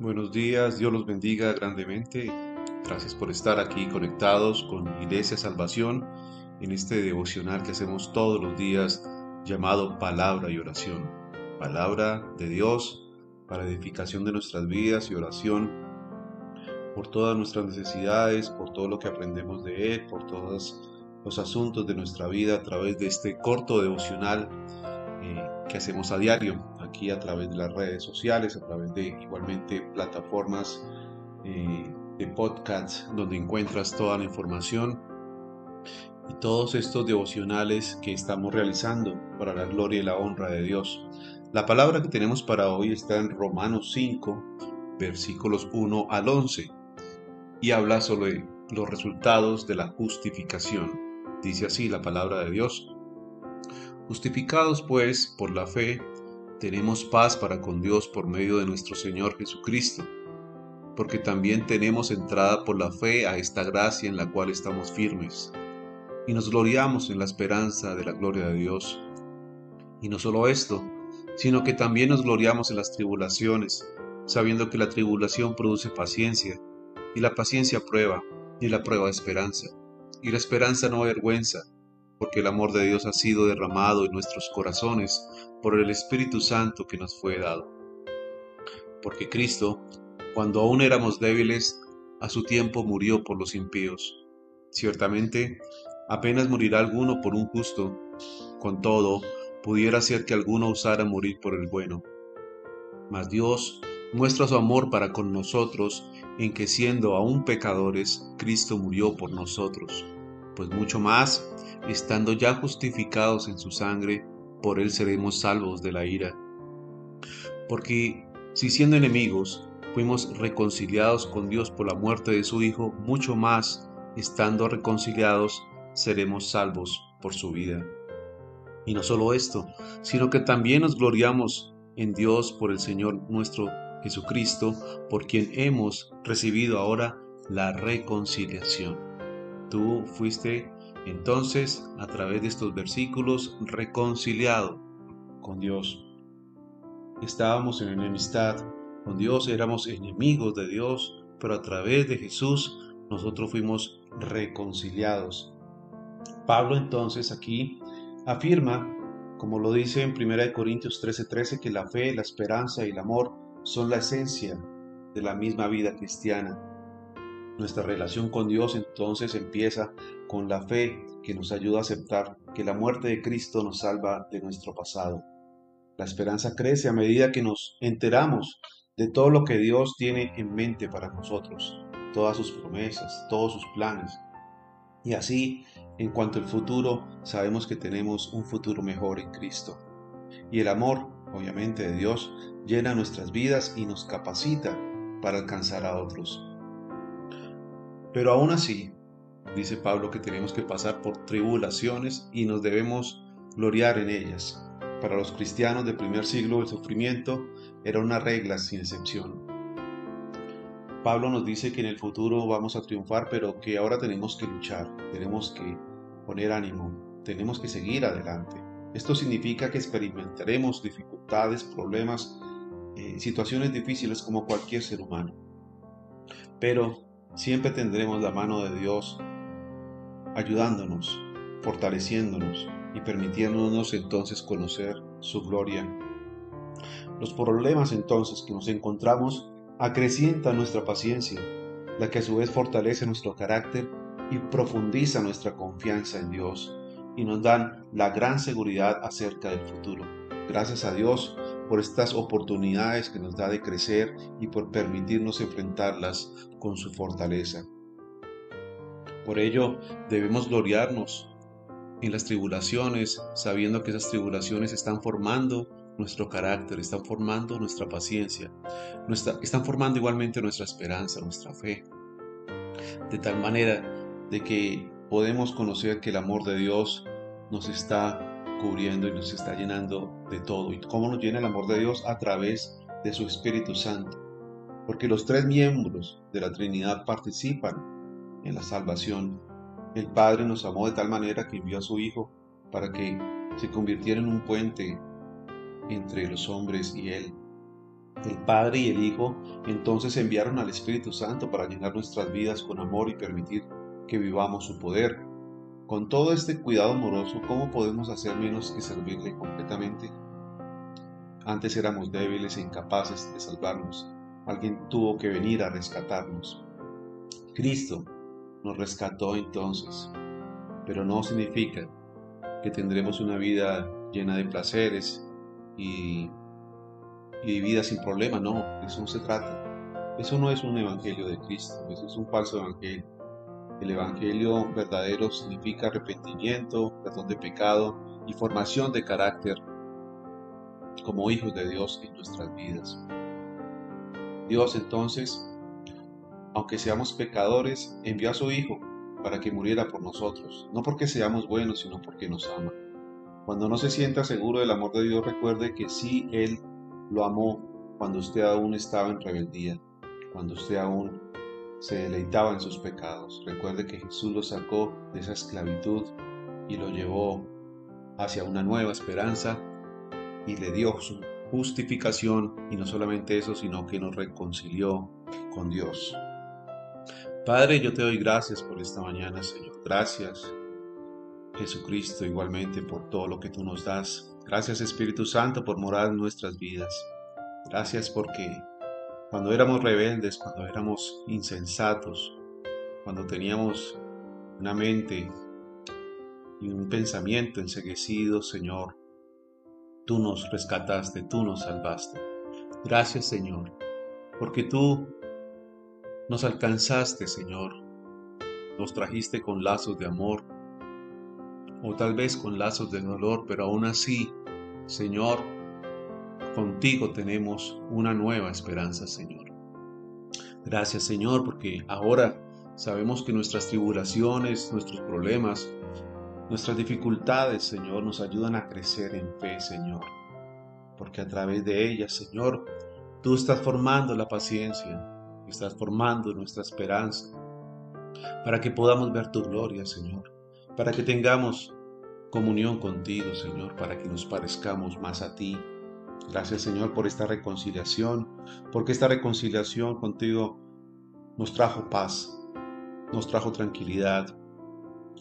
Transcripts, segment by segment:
Buenos días, Dios los bendiga grandemente. Gracias por estar aquí conectados con Iglesia Salvación en este devocional que hacemos todos los días llamado Palabra y Oración. Palabra de Dios para edificación de nuestras vidas y oración por todas nuestras necesidades, por todo lo que aprendemos de Él, por todos los asuntos de nuestra vida a través de este corto devocional eh, que hacemos a diario aquí a través de las redes sociales, a través de igualmente plataformas eh, de podcast donde encuentras toda la información y todos estos devocionales que estamos realizando para la gloria y la honra de Dios. La palabra que tenemos para hoy está en Romanos 5, versículos 1 al 11 y habla sobre los resultados de la justificación. Dice así la palabra de Dios. Justificados pues por la fe, tenemos paz para con Dios por medio de nuestro Señor Jesucristo, porque también tenemos entrada por la fe a esta gracia en la cual estamos firmes, y nos gloriamos en la esperanza de la gloria de Dios. Y no solo esto, sino que también nos gloriamos en las tribulaciones, sabiendo que la tribulación produce paciencia, y la paciencia prueba, y la prueba esperanza, y la esperanza no avergüenza, porque el amor de Dios ha sido derramado en nuestros corazones por el Espíritu Santo que nos fue dado. Porque Cristo, cuando aún éramos débiles, a su tiempo murió por los impíos. Ciertamente, apenas morirá alguno por un justo, con todo, pudiera ser que alguno osara morir por el bueno. Mas Dios muestra su amor para con nosotros en que siendo aún pecadores, Cristo murió por nosotros pues mucho más, estando ya justificados en su sangre, por él seremos salvos de la ira. Porque si siendo enemigos fuimos reconciliados con Dios por la muerte de su Hijo, mucho más, estando reconciliados, seremos salvos por su vida. Y no solo esto, sino que también nos gloriamos en Dios por el Señor nuestro Jesucristo, por quien hemos recibido ahora la reconciliación. Tú fuiste entonces a través de estos versículos reconciliado con Dios. Estábamos en enemistad con Dios, éramos enemigos de Dios, pero a través de Jesús nosotros fuimos reconciliados. Pablo entonces aquí afirma, como lo dice en 1 Corintios 13:13, que la fe, la esperanza y el amor son la esencia de la misma vida cristiana. Nuestra relación con Dios entonces empieza con la fe que nos ayuda a aceptar que la muerte de Cristo nos salva de nuestro pasado. La esperanza crece a medida que nos enteramos de todo lo que Dios tiene en mente para nosotros, todas sus promesas, todos sus planes. Y así, en cuanto al futuro, sabemos que tenemos un futuro mejor en Cristo. Y el amor, obviamente, de Dios llena nuestras vidas y nos capacita para alcanzar a otros. Pero aún así, dice Pablo que tenemos que pasar por tribulaciones y nos debemos gloriar en ellas. Para los cristianos del primer siglo el sufrimiento era una regla sin excepción. Pablo nos dice que en el futuro vamos a triunfar, pero que ahora tenemos que luchar, tenemos que poner ánimo, tenemos que seguir adelante. Esto significa que experimentaremos dificultades, problemas, eh, situaciones difíciles como cualquier ser humano. Pero siempre tendremos la mano de Dios ayudándonos, fortaleciéndonos y permitiéndonos entonces conocer su gloria. Los problemas entonces que nos encontramos acrecientan nuestra paciencia, la que a su vez fortalece nuestro carácter y profundiza nuestra confianza en Dios y nos dan la gran seguridad acerca del futuro. Gracias a Dios por estas oportunidades que nos da de crecer y por permitirnos enfrentarlas con su fortaleza. Por ello debemos gloriarnos en las tribulaciones, sabiendo que esas tribulaciones están formando nuestro carácter, están formando nuestra paciencia, están formando igualmente nuestra esperanza, nuestra fe. De tal manera de que podemos conocer que el amor de Dios nos está cubriendo y nos está llenando de todo. ¿Y cómo nos llena el amor de Dios? A través de su Espíritu Santo. Porque los tres miembros de la Trinidad participan en la salvación. El Padre nos amó de tal manera que envió a su Hijo para que se convirtiera en un puente entre los hombres y Él. El Padre y el Hijo entonces enviaron al Espíritu Santo para llenar nuestras vidas con amor y permitir que vivamos su poder. Con todo este cuidado amoroso, ¿cómo podemos hacer menos que servirle completamente? Antes éramos débiles e incapaces de salvarnos. Alguien tuvo que venir a rescatarnos. Cristo nos rescató entonces, pero no significa que tendremos una vida llena de placeres y, y vida sin problemas, no, eso no se trata. Eso no es un evangelio de Cristo, eso es un falso evangelio. El evangelio verdadero significa arrepentimiento, perdón de pecado y formación de carácter como hijos de Dios en nuestras vidas. Dios entonces, aunque seamos pecadores, envió a su Hijo para que muriera por nosotros, no porque seamos buenos, sino porque nos ama. Cuando no se sienta seguro del amor de Dios, recuerde que sí, Él lo amó cuando usted aún estaba en rebeldía, cuando usted aún se deleitaba en sus pecados. Recuerde que Jesús lo sacó de esa esclavitud y lo llevó hacia una nueva esperanza y le dio su justificación y no solamente eso, sino que nos reconcilió con Dios. Padre, yo te doy gracias por esta mañana, Señor. Gracias, Jesucristo, igualmente por todo lo que tú nos das. Gracias, Espíritu Santo, por morar en nuestras vidas. Gracias porque cuando éramos rebeldes, cuando éramos insensatos, cuando teníamos una mente y un pensamiento enseguecido, Señor, tú nos rescataste, tú nos salvaste. Gracias, Señor, porque tú nos alcanzaste, Señor. Nos trajiste con lazos de amor, o tal vez con lazos de dolor, pero aún así, Señor, contigo tenemos una nueva esperanza, Señor. Gracias, Señor, porque ahora sabemos que nuestras tribulaciones, nuestros problemas, nuestras dificultades, Señor, nos ayudan a crecer en fe, Señor. Porque a través de ellas, Señor, tú estás formando la paciencia, estás formando nuestra esperanza, para que podamos ver tu gloria, Señor, para que tengamos comunión contigo, Señor, para que nos parezcamos más a ti. Gracias, Señor, por esta reconciliación, porque esta reconciliación contigo nos trajo paz, nos trajo tranquilidad,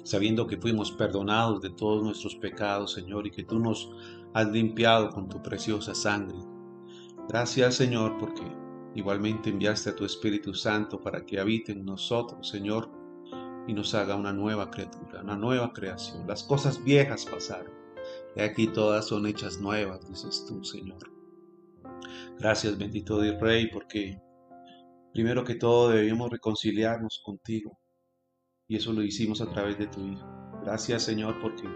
sabiendo que fuimos perdonados de todos nuestros pecados, Señor, y que tú nos has limpiado con tu preciosa sangre. Gracias, Señor, porque Igualmente enviaste a tu Espíritu Santo para que habite en nosotros, Señor, y nos haga una nueva criatura, una nueva creación. Las cosas viejas pasaron, y aquí todas son hechas nuevas, dices tú, Señor. Gracias, bendito Dios Rey, porque primero que todo debemos reconciliarnos contigo, y eso lo hicimos a través de tu Hijo. Gracias, Señor, porque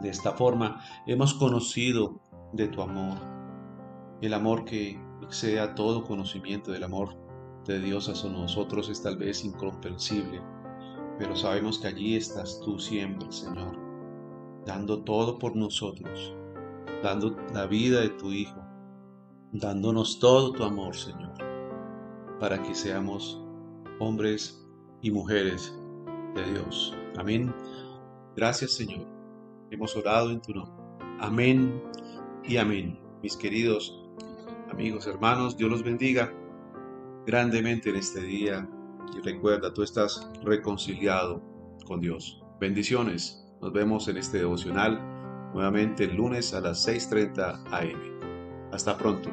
de esta forma hemos conocido de tu amor, el amor que excede todo conocimiento del amor de Dios hacia nosotros es tal vez incomprensible, pero sabemos que allí estás tú siempre, Señor, dando todo por nosotros, dando la vida de tu Hijo, dándonos todo tu amor, Señor, para que seamos hombres y mujeres de Dios. Amén. Gracias, Señor. Hemos orado en tu nombre. Amén y amén. Mis queridos Amigos, hermanos, Dios los bendiga grandemente en este día y recuerda, tú estás reconciliado con Dios. Bendiciones. Nos vemos en este devocional nuevamente el lunes a las 6.30 am. Hasta pronto.